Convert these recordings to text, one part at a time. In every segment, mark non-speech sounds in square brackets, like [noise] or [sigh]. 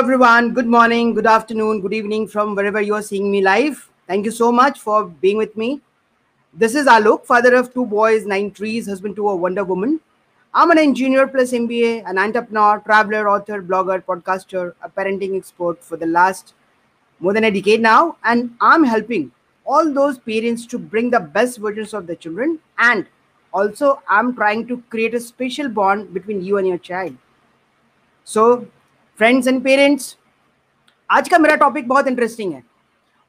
everyone. Good morning, good afternoon, good evening from wherever you are seeing me live. Thank you so much for being with me. This is Alok, father of two boys, nine trees, husband to a Wonder Woman. I'm an engineer plus MBA, an entrepreneur, traveler, author, blogger, podcaster, a parenting expert for the last more than a decade now. And I'm helping all those parents to bring the best versions of their children. And also, I'm trying to create a special bond between you and your child. So, friends and parents आज का मेरा topic बहुत interesting है।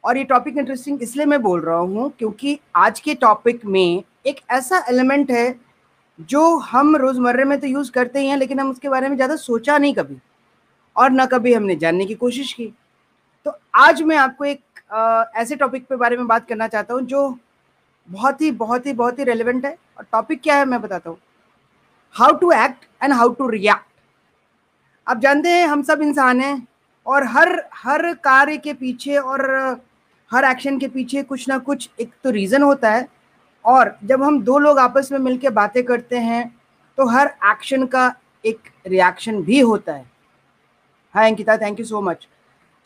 और ये topic interesting इसलिए मैं बोल रहा हूँ क्योंकि आज के टॉपिक में एक ऐसा एलिमेंट है जो हम रोज़मर्रे में तो यूज़ करते ही हैं लेकिन हम उसके बारे में ज़्यादा सोचा नहीं कभी। और ना कभी हमने जानने की कोशिश की। तो आज मैं आपको एक आ, ऐसे टॉपिक पे बारे में बात करना चाहता हूँ जो बहुत ही बहुत ही बहुत ही रेलिवेंट है। और टॉपिक क्या है मैं बताता हूँ। How to act and how to react आप जानते हैं, हम सब इंसान हैं और हर हर कार्य के पीछे और हर एक्शन के पीछे कुछ ना कुछ एक तो रीज़न होता है। और जब हम दो लोग आपस में मिलकर बातें करते हैं तो हर एक्शन का एक रिएक्शन भी होता है। Hi Ankita thank you so much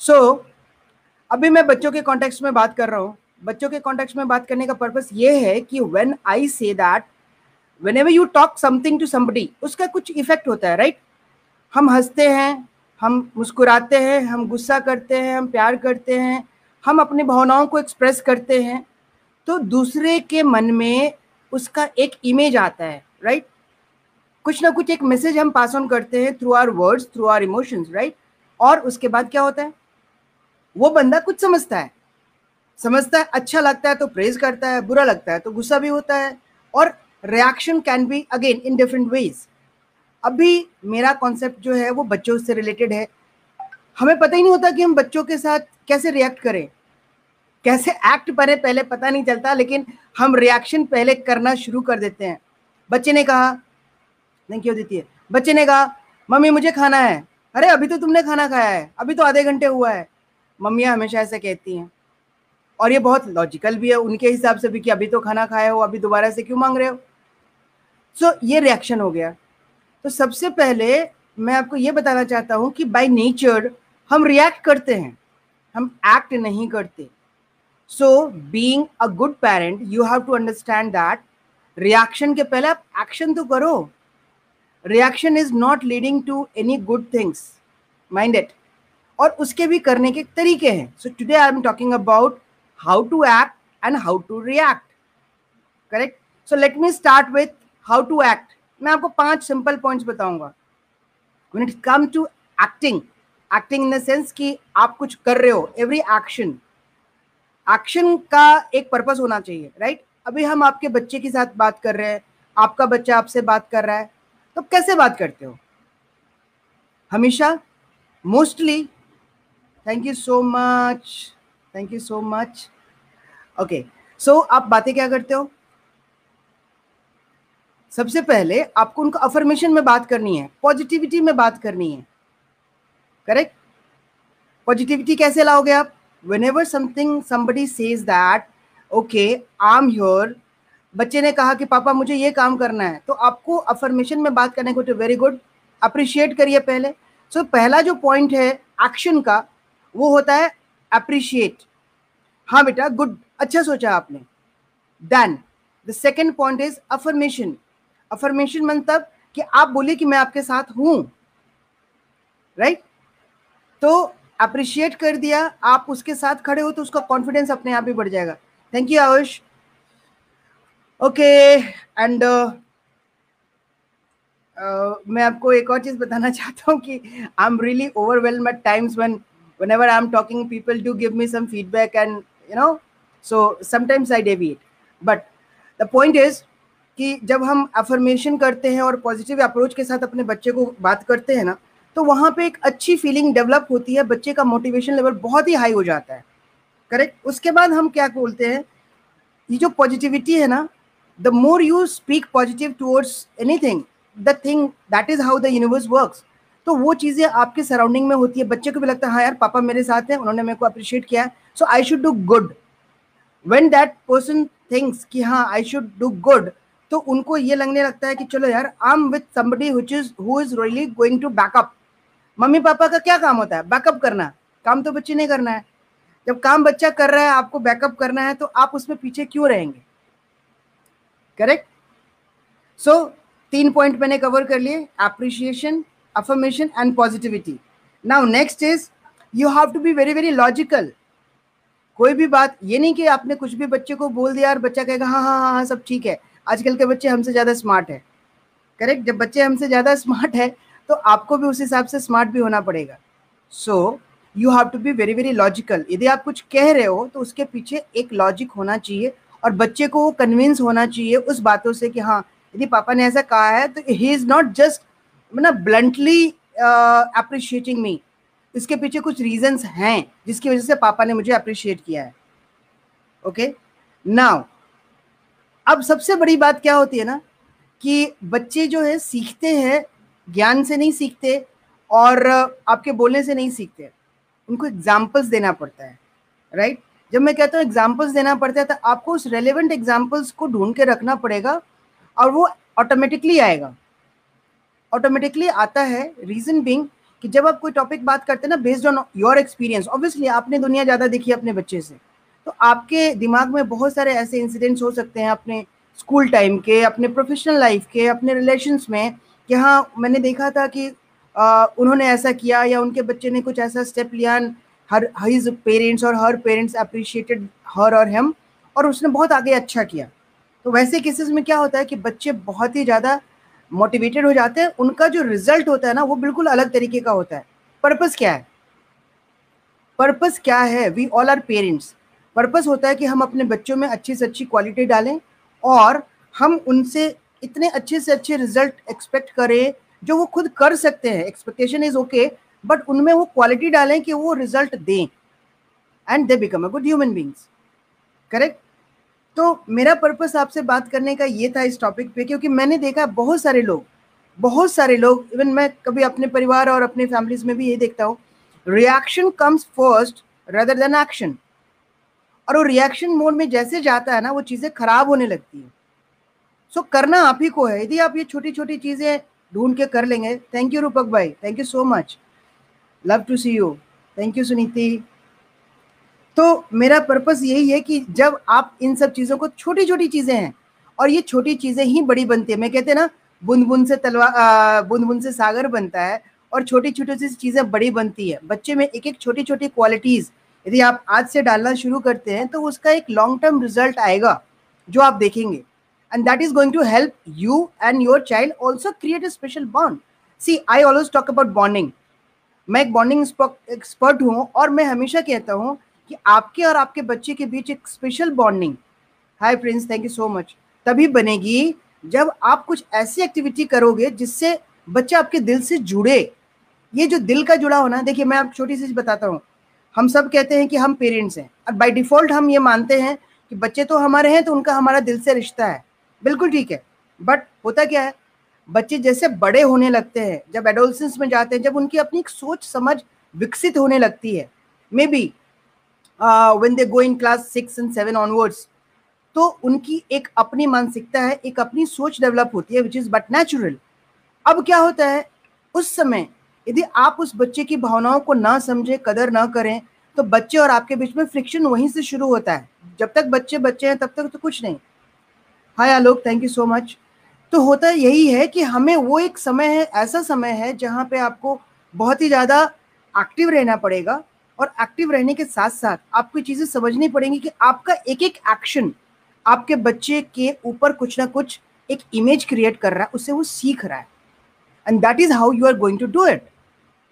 so अभी मैं बच्चों के कॉन्टेक्स्ट में बात कर रहा हूँ। बच्चों के कॉन्टेक्स्ट में बात करने का पर्पस ये है कि when I say that whenever you talk something to somebody उसका कुछ इफ़ेक्ट होता है राइट? हम हँसते हैं, हम मुस्कुराते हैं, हम गुस्सा करते हैं, हम प्यार करते हैं, हम अपनी भावनाओं को एक्सप्रेस करते हैं तो दूसरे के मन में उसका एक इमेज आता है राइट कुछ ना कुछ एक मैसेज हम पास ऑन करते हैं through our words through our emotions right और उसके बाद क्या होता है? वो बंदा कुछ समझता है। समझता है अच्छा लगता है तो प्रेज करता है, बुरा लगता है तो गुस्सा भी होता है और reaction can be again in different ways अभी मेरा कॉन्सेप्ट जो है वो बच्चों से रिलेटेड है। हमें पता ही नहीं होता कि हम बच्चों के साथ कैसे रिएक्ट करें। कैसे एक्ट करें पहले पता नहीं चलता लेकिन हम रिएक्शन पहले करना शुरू कर देते हैं। बच्चे ने कहा नहीं क्यों देती है? बच्चे ने कहा मम्मी मुझे खाना है। अरे अभी तो तुमने खाना खाया है। अभी तो आधे घंटे हुआ है। मम्मियाँ हमेशा ऐसे कहती हैं। और ये बहुत लॉजिकल भी है उनके हिसाब से भी कि अभी तो खाना खाया हो अभी दोबारा से क्यों मांग रहे हो? सो so, ये रिएक्शन हो गया। तो सबसे पहले मैं आपको ये बताना चाहता हूँ कि बाय नेचर हम रिएक्ट करते हैं, हम एक्ट नहीं करते। So being a good parent you have to understand that reaction के पहले आप एक्शन तो करो। Reaction is not leading to any good things mind it और उसके भी करने के तरीके हैं। So today I am talking about how to act and how to react correct so let me start with how to act मैं आपको पाँच सिंपल पॉइंट्स बताऊँगा। When it come to acting acting in the sense कि आप कुछ कर रहे हो एवरी एक्शन एक्शन का एक पर्पस होना चाहिए राइट अभी हम आपके बच्चे के साथ बात कर रहे हैं, आपका बच्चा आपसे बात कर रहा है तो कैसे बात करते हो? हमेशा mostly thank you so much thank you so much okay so आप बातें क्या करते हो? सबसे पहले आपको उनको अफर्मेशन में बात करनी है पॉजिटिविटी में बात करनी है। करेक्ट पॉजिटिविटी कैसे लाओगे आप? Whenever something somebody says that okay I am here बच्चे ने कहा कि पापा मुझे ये काम करना है। तो आपको अफर्मेशन में बात करने को तो वेरी गुड अप्रिशिएट करिए पहले। सो so, पहला जो पॉइंट है एक्शन का वो होता है अप्रिशिएट हाँ बेटा गुड अच्छा सोचा आपने। Then the second point is affirmation affirmation मतलब कि आप बोलिए कि मैं आपके साथ हूँ। राइट तो अप्रिशिएट कर दिया, आप उसके साथ खड़े हो तो उसका कॉन्फिडेंस अपने आप ही बढ़ जाएगा। Thank you Ayush okay and मैं आपको एक और चीज़ बताना [laughs] चाहता हूँ कि I am really overwhelmed at times when whenever i'm talking, people do give me some feedback and, you know, so sometimes i deviate. But the point is कि जब हम अफर्मेशन करते हैं और पॉजिटिव अप्रोच के साथ अपने बच्चे को बात करते हैं ना तो वहाँ पे एक अच्छी फीलिंग डेवलप होती है, बच्चे का मोटिवेशन लेवल बहुत ही हाई हो जाता है। करेक्ट उसके बाद हम क्या बोलते हैं? ये जो पॉजिटिविटी है ना the more you speak positive towards anything the thing that is how the universe works तो वो चीज़ें आपके सराउंडिंग में होती है। बच्चे को भी लगता है हाँ यार, पापा मेरे साथ हैं, उन्होंने मेरे को अप्रिशिएट किया है so I should do good when that person things कि हाँ आई शुड डू गुड तो उनको ये लगने लगता है कि चलो यार I am with somebody which is who is really going to back up mummy पापा का क्या काम होता है? बैकअप करना। काम तो बच्चे ने करना है। जब काम बच्चा कर रहा है आपको बैकअप करना है तो आप उसमें पीछे क्यों रहेंगे? करेक्ट सो so, तीन पॉइंट मैंने कवर कर लिए। Appreciation affirmation and positivity now next is you have to be very very logical कोई भी बात ये नहीं कि आपने कुछ भी बच्चे को बोल दिया और बच्चा कहेगा हाँ हाँ हाँ हाँ सब ठीक है। आजकल के बच्चे हमसे ज़्यादा स्मार्ट है। करेक्ट जब बच्चे हमसे ज़्यादा स्मार्ट है तो आपको भी उस हिसाब से स्मार्ट भी होना पड़ेगा। So you have to be very very logical यदि आप कुछ कह रहे हो तो उसके पीछे एक लॉजिक होना चाहिए और बच्चे को कन्विंस होना चाहिए उस बातों से कि हाँ यदि पापा ने ऐसा कहा है तो ही इज़ नॉट जस्ट मतलब ब्लंटली अप्रिशिएटिंग मी इसके पीछे कुछ रीजंस हैं जिसकी वजह से पापा ने मुझे अप्रिशिएट किया है। ओके नाउ अब सबसे बड़ी बात क्या होती है ना, कि बच्चे जो है, सीखते हैं, ज्ञान से नहीं सीखते और आपके बोलने से नहीं सीखते। उनको एग्जाम्पल्स देना पड़ता है राइट जब मैं कहता हूँ एग्जाम्पल्स देना पड़ता है तो आपको उस रेलिवेंट एग्जाम्पल्स को ढूंढ के रखना पड़ेगा और वो ऑटोमेटिकली आएगा। ऑटोमेटिकली आता है रीजन बिंग कि जब आप कोई टॉपिक बात करते हैं ना based on your experience obviously आपने दुनिया ज़्यादा देखी अपने बच्चे से। तो आपके दिमाग में बहुत सारे ऐसे इंसिडेंट्स हो सकते हैं अपने स्कूल टाइम के अपने प्रोफेशनल लाइफ के अपने रिलेशंस में। कि हाँ मैंने देखा था कि आ, उन्होंने ऐसा किया या उनके बच्चे ने कुछ ऐसा स्टेप लिया हर हिज पेरेंट्स और हर पेरेंट्स अप्रिशिएटेड हर और हम और उसने बहुत आगे अच्छा किया। तो वैसे केसेस में क्या होता है कि बच्चे बहुत ही ज़्यादा मोटिवेटेड हो जाते हैं उनका जो रिज़ल्ट होता है ना वो बिल्कुल अलग तरीके का होता है। पर्पस क्या है? पर्पस क्या है? We all are parents purpose होता है कि हम अपने बच्चों में अच्छी से अच्छी क्वालिटी डालें और हम उनसे इतने अच्छे से अच्छे रिज़ल्ट एक्सपेक्ट करें जो वो खुद कर सकते हैं। एक्सपेक्टेशन इज़ ओके बट उनमें वो क्वालिटी डालें कि वो रिज़ल्ट दें। And they become a good human beings correct तो मेरा पर्पस आपसे बात करने का ये था इस टॉपिक पे, क्योंकि मैंने देखा बहुत सारे लोग, बहुत सारे लोग इवन मैं कभी अपने परिवार और अपने फैमिलीज़ में भी ये देखता हूँ। Reaction comes first rather than action और वो रिएक्शन मोड में जैसे जाता है ना वो चीज़ें खराब होने लगती है। सो so, करना आप ही को है। यदि आप ये छोटी छोटी चीज़ें ढूंढ के कर लेंगे थैंक यू रूपक भाई thank you so much love to see you thank you Suniti तो मेरा पर्पस यही है कि जब आप इन सब चीज़ों को छोटी छोटी चीज़ें हैं और ये छोटी चीज़ें ही बड़ी बनती है मैं कहते हैं ना बुंद बुंद से तलवा बुंद बुंद से सागर बनता है और छोटी छोटी सी चीज़ें बड़ी बनती है। बच्चे में एक एक छोटी छोटी क्वालिटीज़ यदि आप आज से डालना शुरू करते हैं तो उसका एक लॉन्ग टर्म रिज़ल्ट आएगा, जो आप देखेंगे। And that is going to help you and your child also create a special bond see I always talk about bonding मैं एक बॉन्डिंग एक्सपर्ट हूँ और मैं हमेशा कहता हूँ कि आपके और आपके बच्चे के बीच एक special bonding hi Prince thank you so much तभी बनेगी जब आप कुछ ऐसी एक्टिविटी करोगे जिससे बच्चा आपके दिल से जुड़े। ये जो दिल का जुड़ा होना, देखिए मैं आप छोटी सी बताता हूँ। हम सब कहते हैं कि हम पेरेंट्स हैं। और बाय डिफ़ॉल्ट हम ये मानते हैं कि बच्चे तो हमारे हैं तो उनका हमारा दिल से रिश्ता है। बिल्कुल ठीक है। बट होता क्या है? बच्चे जैसे बड़े होने लगते हैं, जब एडोलसेंस में जाते हैं, जब उनकी अपनी एक सोच समझ विकसित होने लगती है। Maybe when they go in class six and seven onwards तो उनकी एक अपनी मानसिकता है, एक अपनी सोच डेवलप होती है विच इज़ बट नेचुरल अब क्या होता है? उस समय यदि आप उस बच्चे की भावनाओं को ना समझे, कदर ना करें तो बच्चे और आपके बीच में फ्रिक्शन वहीं से शुरू होता है। जब तक बच्चे बच्चे हैं, तब तक तो कुछ नहीं। Hi Alok thank you so much तो होता यही है कि हमें वो एक समय है, ऐसा समय है, जहाँ पे आपको बहुत ही ज़्यादा एक्टिव रहना पड़ेगा और एक्टिव रहने के साथ साथ आपको चीज़ें समझनी पड़ेंगी कि आपका एक एक एक्शन आपके बच्चे के ऊपर कुछ ना कुछ एक इमेज क्रिएट कर रहा है, उससे वो सीख रहा है। And that is how you are going to do it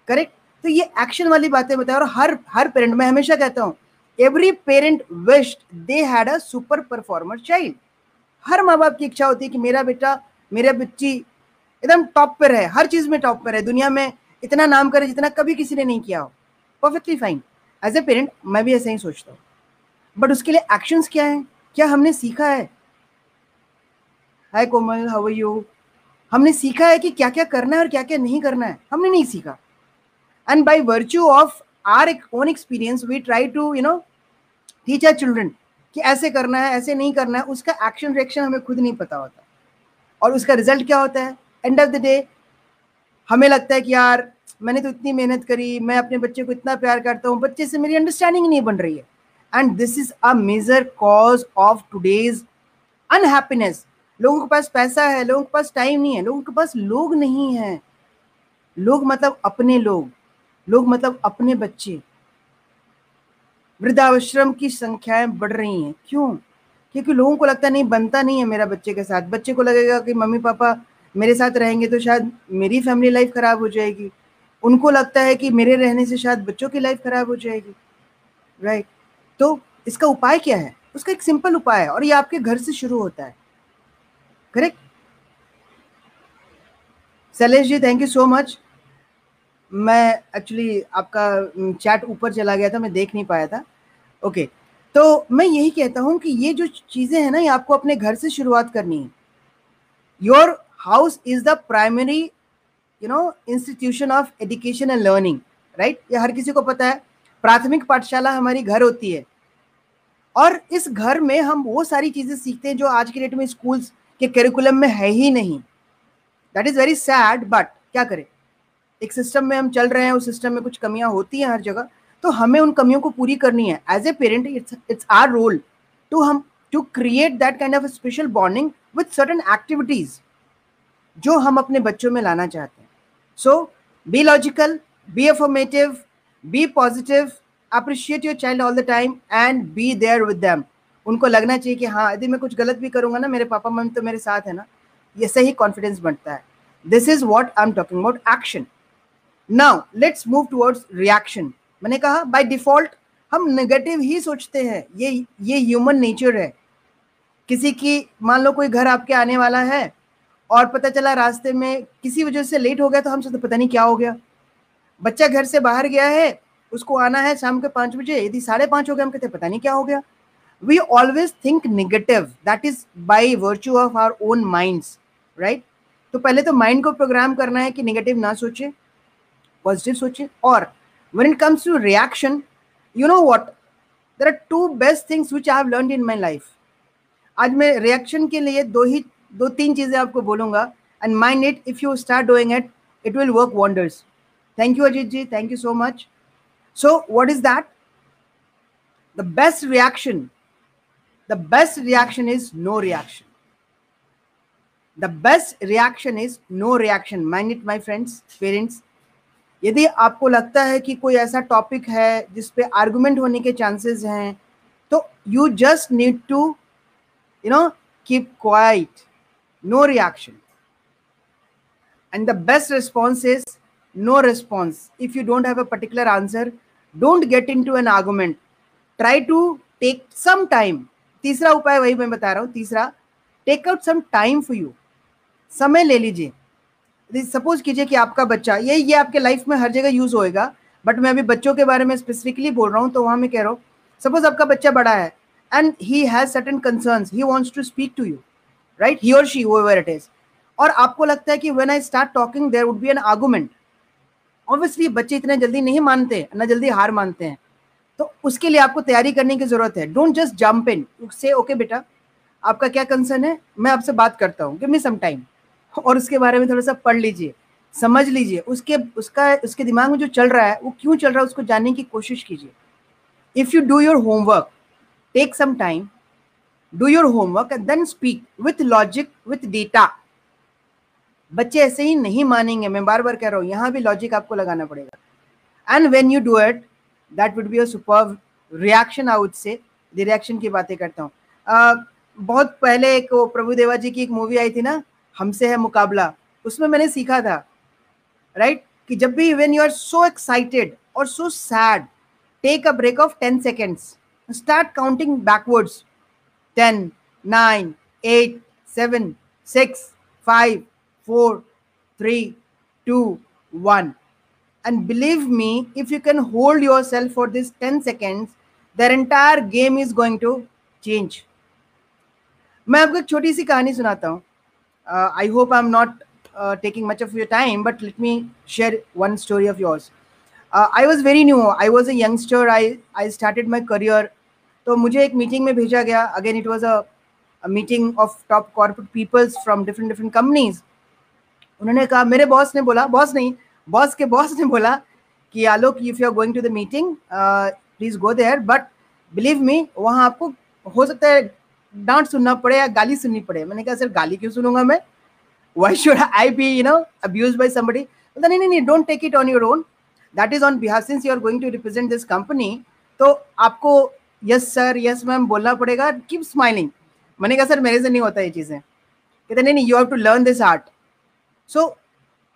correct तो ये एक्शन वाली बातें बताए और हर हर पेरेंट मैं हमेशा कहता हूँ every parent wished they had a super performer child हर माँ बाप की इच्छा होती है कि मेरा बेटा, मेरा बच्ची एकदम टॉप पर है हर चीज़ में टॉप पर है दुनिया में इतना नाम करे जितना कभी किसी ने नहीं किया हो। Perfectly fine as a parent मैं भी ऐसा ही सोचता हूँ। बट उसके लिए एक्शंस क्या है? क्या हमने सीखा है? हाय कोमल हाउ यू हमने सीखा है कि क्या क्या करना है और क्या क्या नहीं करना है। हमने नहीं सीखा। And by virtue of our own experience, we try to, you know, teach our children कि ऐसे करना है, ऐसे नहीं करना है, उसका एक्शन रिएक्शन हमें खुद नहीं पता होता। और उसका रिज़ल्ट क्या होता है? एंड ऑफ़ द डे हमें लगता है कि यार, मैंने तो इतनी मेहनत करी, मैं अपने बच्चे को इतना प्यार करता हूँ, बच्चे से मेरी अंडरस्टैंडिंग नहीं बन रही है। And this is a major cause of today's unhappiness लोगों के पास पैसा है, लोगों के पास टाइम नहीं है, लोगों के पास लोग नहीं है। लोग मतलब अपने लोग। लोग मतलब अपने बच्चे। वृद्धाश्रम की संख्याएँ बढ़ रही हैं। क्यों? क्योंकि लोगों को लगता नहीं, बनता नहीं है मेरा बच्चे के साथ। बच्चे को लगेगा कि मम्मी पापा मेरे साथ रहेंगे तो शायद मेरी फैमिली लाइफ खराब हो जाएगी। उनको लगता है कि मेरे रहने से शायद बच्चों की लाइफ खराब हो जाएगी। राइट तो इसका उपाय क्या है? उसका एक सिंपल उपाय है और ये आपके घर से शुरू होता है। Correct Shailesh ji thank you so much मैं एक्चुअली आपका चैट ऊपर चला गया था, मैं देख नहीं पाया था। ओके. तो मैं यही कहता हूँ कि ये जो चीज़ें हैं ना, ये आपको अपने घर से शुरुआत करनी है। Your house is the primary you know institution of education and learning right ये हर किसी को पता है। प्राथमिक पाठशाला हमारी घर होती है। और इस घर में हम वो सारी चीज़ें सीखते हैं जो आज के डेट में स्कूल्स के करिकुलम में है ही नहीं। That is very sad but क्या करें? एक सिस्टम में हम चल रहे हैं, उस सिस्टम में कुछ कमियाँ होती हैं हर जगह तो हमें उन कमियों को पूरी करनी है। As a parent it's it's our role to हम to create that kind of special bonding with certain activities जो हम अपने बच्चों में लाना चाहते हैं। So be logical be affirmative be positive appreciate your child all the time and be there with them उनको लगना चाहिए कि हाँ यदि मैं कुछ गलत भी करूँगा ना, मेरे पापा मम्मी तो मेरे साथ है ना, ये सही कॉन्फिडेंस बनता है। This is what I am talking about action now let's move towards reaction मैंने कहा बाय डिफ़ॉल्ट हम नेगेटिव ही सोचते हैं। ये ये ह्यूमन नेचर है। किसी की, मान लो कोई घर आपके आने वाला है, और पता चला रास्ते में किसी वजह से लेट हो गया तो हम सोचते पता नहीं क्या हो गया। बच्चा घर से बाहर गया है, उसको आना है शाम के पाँच बजे, यदि साढ़े पाँच हो गया, हम कहते पता नहीं क्या हो गया? We always think negative that is by virtue of our own minds right तो पहले तो माइंड को प्रोग्राम करना है कि निगेटिव ना सोचे। पॉजिटिव सोचे और when it comes to reaction you know what there are two best things which i have learned in my life आज मैं रिएक्शन के लिए दो ही दो तीन चीजें आपको बोलूंगा and mind it if you start doing it it will work wonders thank you Ajit ji thank you so much so what is that the best reaction the best reaction is no reaction the best reaction is no reaction mind it my friends parents यदि आपको लगता है कि कोई ऐसा topic है जिस पे आर्गुमेंट होने के चांसेस हैं तो you just need to you know keep quiet no reaction and the best response is no response if you don't have a particular answer don't get in to an argument try to take some time तीसरा उपाय वही मैं बता रहा हूँ, तीसरा take out some time for you समय ले लीजिए। सपोज़ कीजिए कि आपका बच्चा, ये ये आपके लाइफ में हर जगह यूज़ होएगा बट मैं अभी बच्चों के बारे में स्पेसिफिकली बोल रहा हूँ तो वहाँ मैं कह रहा हूँ सपोज़ आपका बच्चा बड़ा है and he has certain concerns he wants to speak to you right he और शी वेयर इट इज़ और आपको लगता है कि when I start talking there would be an argument obviously बच्चे इतने जल्दी नहीं मानते, ना जल्दी हार मानते हैं। तो उसके लिए आपको तैयारी करने की ज़रूरत है। डोंट जस्ट जंप इन से ओके बेटा, आपका क्या कंसर्न है? मैं आपसे बात करता हूँ. गिव मी सम टाइम और उसके बारे में थोड़ा सा पढ़ लीजिए समझ लीजिए। उसके उसका उसके दिमाग में जो चल रहा है वो क्यों चल रहा है उसको जानने की कोशिश कीजिए। If you do your homework take some time do your homework and then speak with logic with data बच्चे ऐसे ही नहीं मानेंगे मैं बार बार कह रहा हूँ यहाँ भी लॉजिक आपको लगाना पड़ेगा। And when you do it that would be a super reaction out से रिएक्शन की बातें करता हूँ। uh, बहुत पहले एक प्रभु देवा जी की एक मूवी आई थी ना हमसे है मुकाबला, उसमें मैंने सीखा था राइट right? कि जब भी when you are so excited और so sad take a break of ten seconds start counting backwards ten nine eight seven six five four three two one and believe me if you can hold yourself for this ten seconds the entire game is going to change मैं आपको एक छोटी सी कहानी सुनाता हूँ। Uh, I hope I'm not uh, taking much of your time, but let me share one story of yours. Uh, I was very new. I was a youngster. I I started my career. तो मुझे एक meeting में भेजा गया again it was a meeting of top corporate peoples from different different companies उन्होंने कहा मेरे boss ने बोला बॉस नहीं बॉस के बॉस ने बोला कि Alok if you are going to the meeting please go there but believe me वहाँ आपको हो सकता है डांट सुनना पड़े या गाली सुननी पड़े। मैंने कहा, सर, गाली क्यों सुनूँगा मैं? Why should I be you know abuse by somebody नहीं नहीं नहीं don't take it on your own that is on behalf since you are going to represent this company तो आपको यस सर यस मैम बोलना पड़ेगा। Keep smiling मैंने कहा, sir, मेरे से नहीं होता ये चीज़ें. कहते, नहीं नहीं you have to learn this art so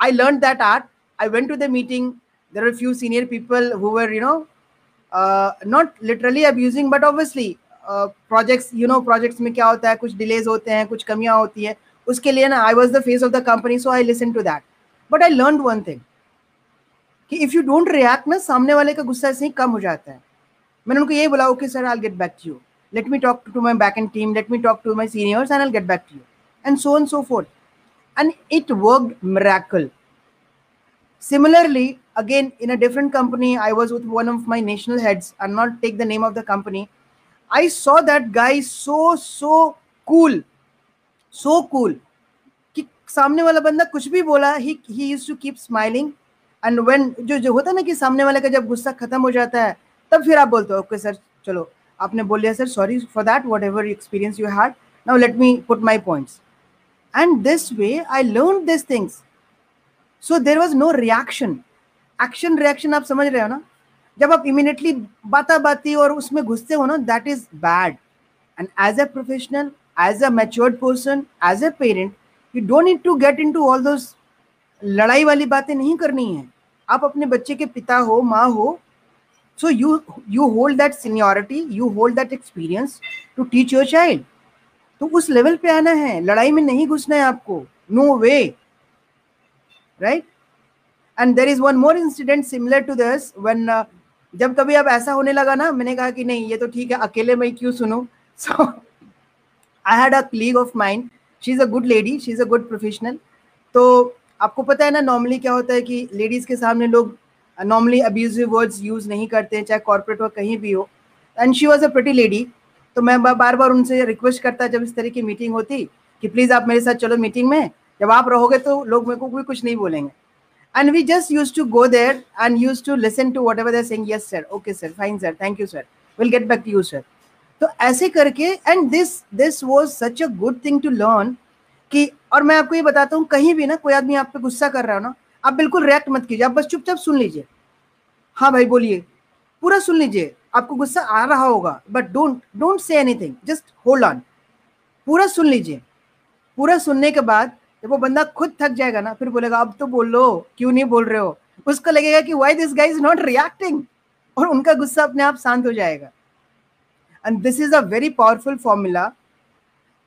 I learn that art I went to the meeting there are few senior people who were you know not literally abusing but obviously projects you know projects में क्या होता है, कुछ delays होते हैं, कुछ कमियाँ होती है, उसके लिए ना I was the face of the company so I listen to that but I learn one thing कि इफ़ यू डोंट रिएक्ट ना, सामने वाले का गुस्सा ऐसे ही कम हो जाता है। मैंने उनको यही बोला okay sir I get back to you let me talk to my back end team let me talk to my senior and I get back to you and so and so forth and it work miracle similarly again in a different company I was with one of my national heads I not take the name of the company i saw that guy so so cool. So cool. कि सामने वाला बंदा कुछ भी बोला he he use to keep smiling and when जो जो होता है ना कि सामने वाले का जब गुस्सा खत्म हो जाता है, तब फिर आप बोलते हो ओके सर चलो, आपने बोल लिया sir sorry for that whatever experience you had now let me put my points and this way I learn this things so there was no reaction action reaction आप समझ रहे हो ना? जब आप इमीडिएटली बाता बाती और उसमें घुसते हो ना that is bad and as a professional as a matured person as a parent you don't need to get in to all those लड़ाई वाली बातें नहीं करनी है। आप अपने बच्चे के पिता हो, माँ हो so you you hold that seniority you hold that experience to teach your child तो उस लेवल पे आना है। लड़ाई में नहीं घुसना है आपको। No way right and there is one more incident similar to this when जब कभी अब ऐसा होने लगा ना, मैंने कहा कि नहीं, ये तो ठीक है, अकेले मैं क्यों सुनूं? So I had a colleague of mine she is a good lady she is a good professional तो आपको पता है ना नॉर्मली क्या होता है कि लेडीज़ के सामने लोग नॉर्मली अब्यूजिव वर्ड्स यूज़ नहीं करते हैं चाहे कॉर्पोरेट हो, कहीं भी हो. And she was a pretty lady तो मैं बार बार उनसे रिक्वेस्ट करता जब इस तरह की मीटिंग होती कि प्लीज़ आप मेरे साथ चलो मीटिंग में. जब आप रहोगे तो लोग मेरे को भी कुछ नहीं बोलेंगे. We just use to go there and use to listen to whatever they're saying yes sir okay sir fine sir thank you sir will get back to you sir तो ऐसे करके and this this was such a good thing to learn कि, और मैं आपको ये बताता हूँ, कहीं भी ना कोई आदमी आप पे गुस्सा कर रहा हो ना, आप बिल्कुल रिएक्ट मत कीजिए। आप बस चुपचाप सुन लीजिए। हाँ भाई, बोलिए। पूरा सुन लीजिए। आपको गुस्सा आ रहा होगा but don't don't say anything just hold on पूरा सुन लीजिए। पूरा सुनने के बाद जब वो बंदा खुद थक जाएगा ना फिर बोलेगा अब तो बोल लो क्यों नहीं बोल रहे हो? उसको लगेगा कि why this guys not reacting और उनका गुस्सा अपने आप शांत हो जाएगा। And this is a very powerful formula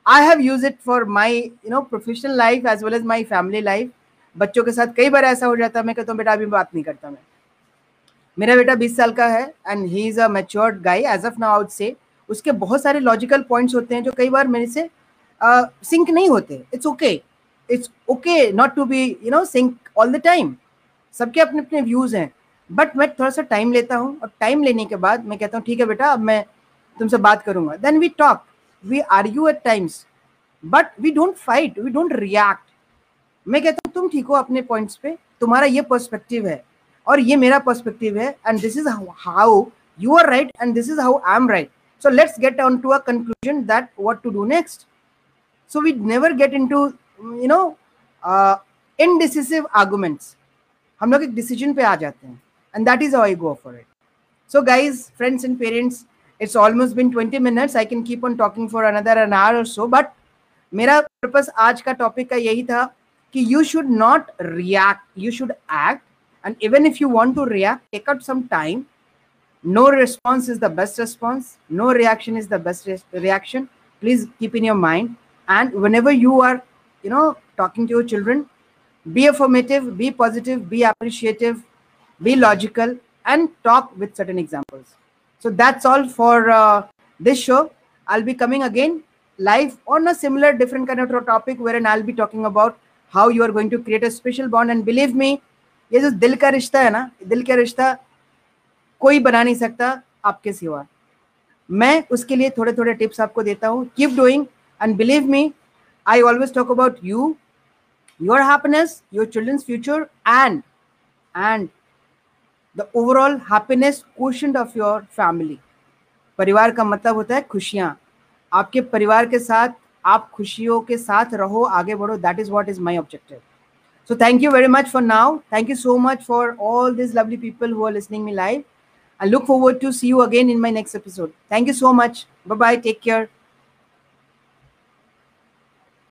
I have use it for my you know professional life as well as my family life बच्चों के साथ कई बार ऐसा हो जाता है मैं कहता हूँ बेटा अभी बात नहीं करता मैं। मेरा बेटा 20 साल का है and he is a matured guy as of now out से उसके बहुत सारे लॉजिकल पॉइंट्स होते हैं जो कई बार मेरे से सिंक uh, नहीं होते। It's okay it's okay not to be you know sync all the time सबके अपने अपने व्यूज़ हैं। बट मैं थोड़ा सा टाइम लेता हूँ और टाइम लेने के बाद मैं कहता हूँ, ठीक है बेटा, अब मैं तुमसे बात करूँगा। Then we talk we argue at times but we don't fight we don't react मैं कहता हूँ, तुम ठीक हो अपने पॉइंट्स पे। तुम्हारा ये पर्सपेक्टिव है और ये मेरा पर्सपेक्टिव है and this is how you are right and this is how I am right so let's get on to a conclusion that what to do next. So we never get into you know uh, indecisive arguments हम लोग एक decision पे आ जाते हैं and that is how I go for it so guys friends and parents it's almost been 20 minutes I can keep on talking for another an hour और so but मेरा purpose आज का टॉपिक का यही था कि you should not react you should act And even if you want to react, take out some time. No response is the best response. No reaction is the best re reaction. Please keep in your mind. And whenever you are, you know, talking to your children, be affirmative, be positive, be appreciative, be logical, and talk with certain examples. So that's all for uh, this show. I'll be coming again live on a similar, different kind of topic wherein I'll be talking about how you are going to create a special bond. And believe me, ये जो दिल का रिश्ता है ना दिल का रिश्ता कोई बना नहीं सकता आपके सिवा मैं उसके लिए थोड़े थोड़े टिप्स आपको देता हूँ keep doing and believe me I always talk about you your happiness your children's future and and the overall happiness quotient of your family. परिवार का मतलब होता है खुशियाँ आपके परिवार के साथ आप खुशियों के साथ रहो आगे बढ़ो that is what is my objective so thank you very much for now thank you so much for all these lovely people who are listening me live i look forward to see you again in my next episode thank you so much bye bye take care